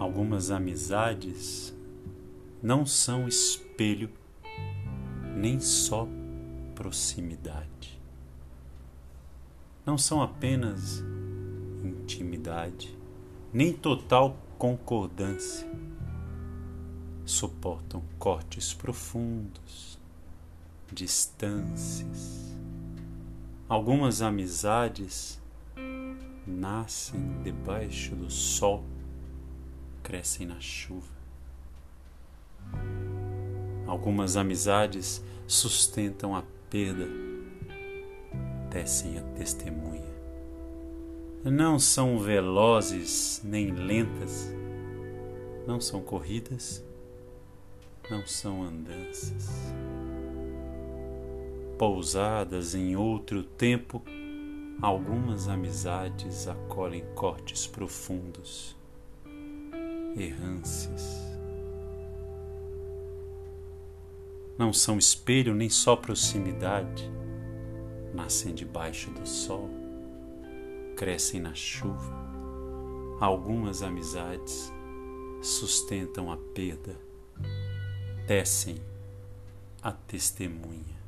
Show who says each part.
Speaker 1: Algumas amizades não são espelho nem só proximidade. Não são apenas intimidade, nem total concordância. Suportam cortes profundos, distâncias. Algumas amizades nascem debaixo do sol, crescem na chuva. Algumas amizades sustentam a perda, tecem a testemunha. Não são velozes nem lentas, não são corridas, não são andanças. Pousadas em outro tempo, algumas amizades acolhem cortes profundos, errâncias. Não são espelho nem só proximidade, nascem debaixo do sol, crescem na chuva. Algumas amizades sustentam a perda, tecem a testemunha.